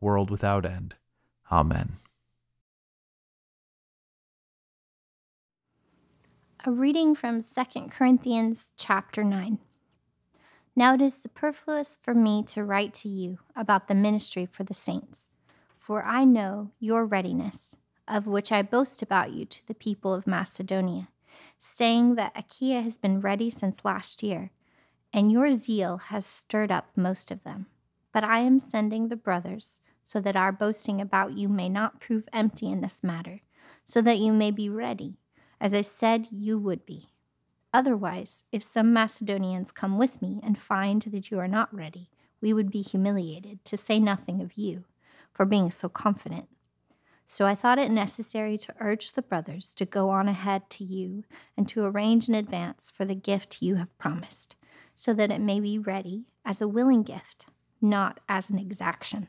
world without end. Amen. A reading from 2 Corinthians chapter 9. Now it is superfluous for me to write to you about the ministry for the saints, for I know your readiness, of which I boast about you to the people of Macedonia, saying that Achaia has been ready since last year, and your zeal has stirred up most of them. But I am sending the brothers so that our boasting about you may not prove empty in this matter, so that you may be ready, as I said you would be. Otherwise, if some Macedonians come with me and find that you are not ready, we would be humiliated, to say nothing of you, for being so confident. So I thought it necessary to urge the brothers to go on ahead to you and to arrange in advance for the gift you have promised, so that it may be ready as a willing gift, not as an exaction.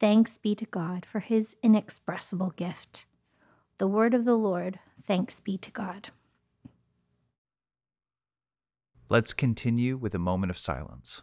Thanks be to God for his inexpressible gift. The word of the Lord, thanks be to God. Let's continue with a moment of silence.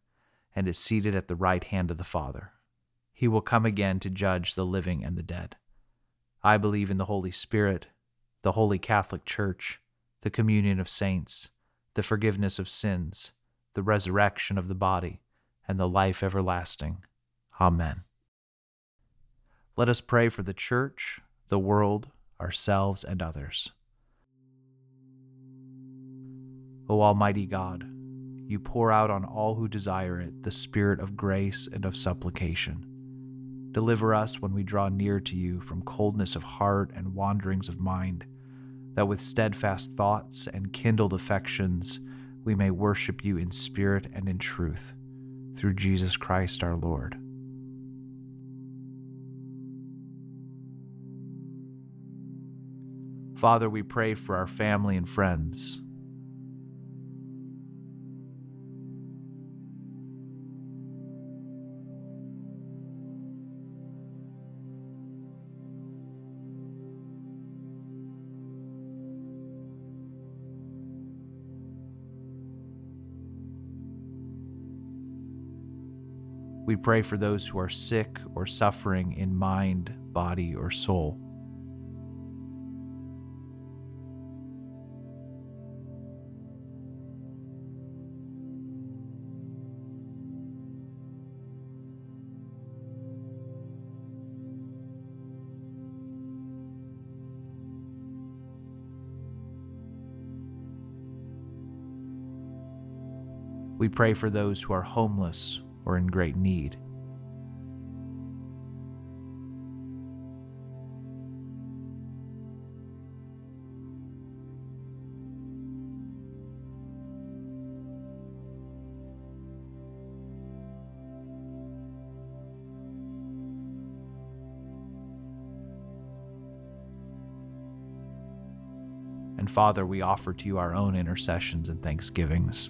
and is seated at the right hand of the Father. He will come again to judge the living and the dead. I believe in the Holy Spirit, the Holy Catholic Church, the communion of saints, the forgiveness of sins, the resurrection of the body, and the life everlasting. Amen. Let us pray for the church, the world, ourselves, and others. O Almighty God, you pour out on all who desire it the spirit of grace and of supplication. Deliver us when we draw near to you from coldness of heart and wanderings of mind, that with steadfast thoughts and kindled affections we may worship you in spirit and in truth, through Jesus Christ our Lord. Father, we pray for our family and friends We pray for those who are sick or suffering in mind, body, or soul. We pray for those who are homeless or in great need. And Father, we offer to you our own intercessions and thanksgivings.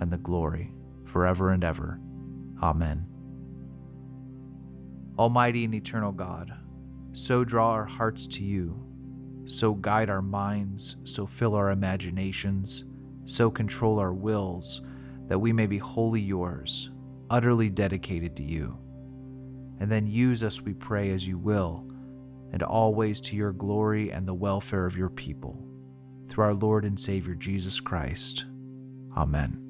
and the glory, forever and ever. Amen. Almighty and eternal God, so draw our hearts to you, so guide our minds, so fill our imaginations, so control our wills, that we may be wholly yours, utterly dedicated to you. And then use us, we pray, as you will, and always to your glory and the welfare of your people. Through our Lord and Savior Jesus Christ. Amen.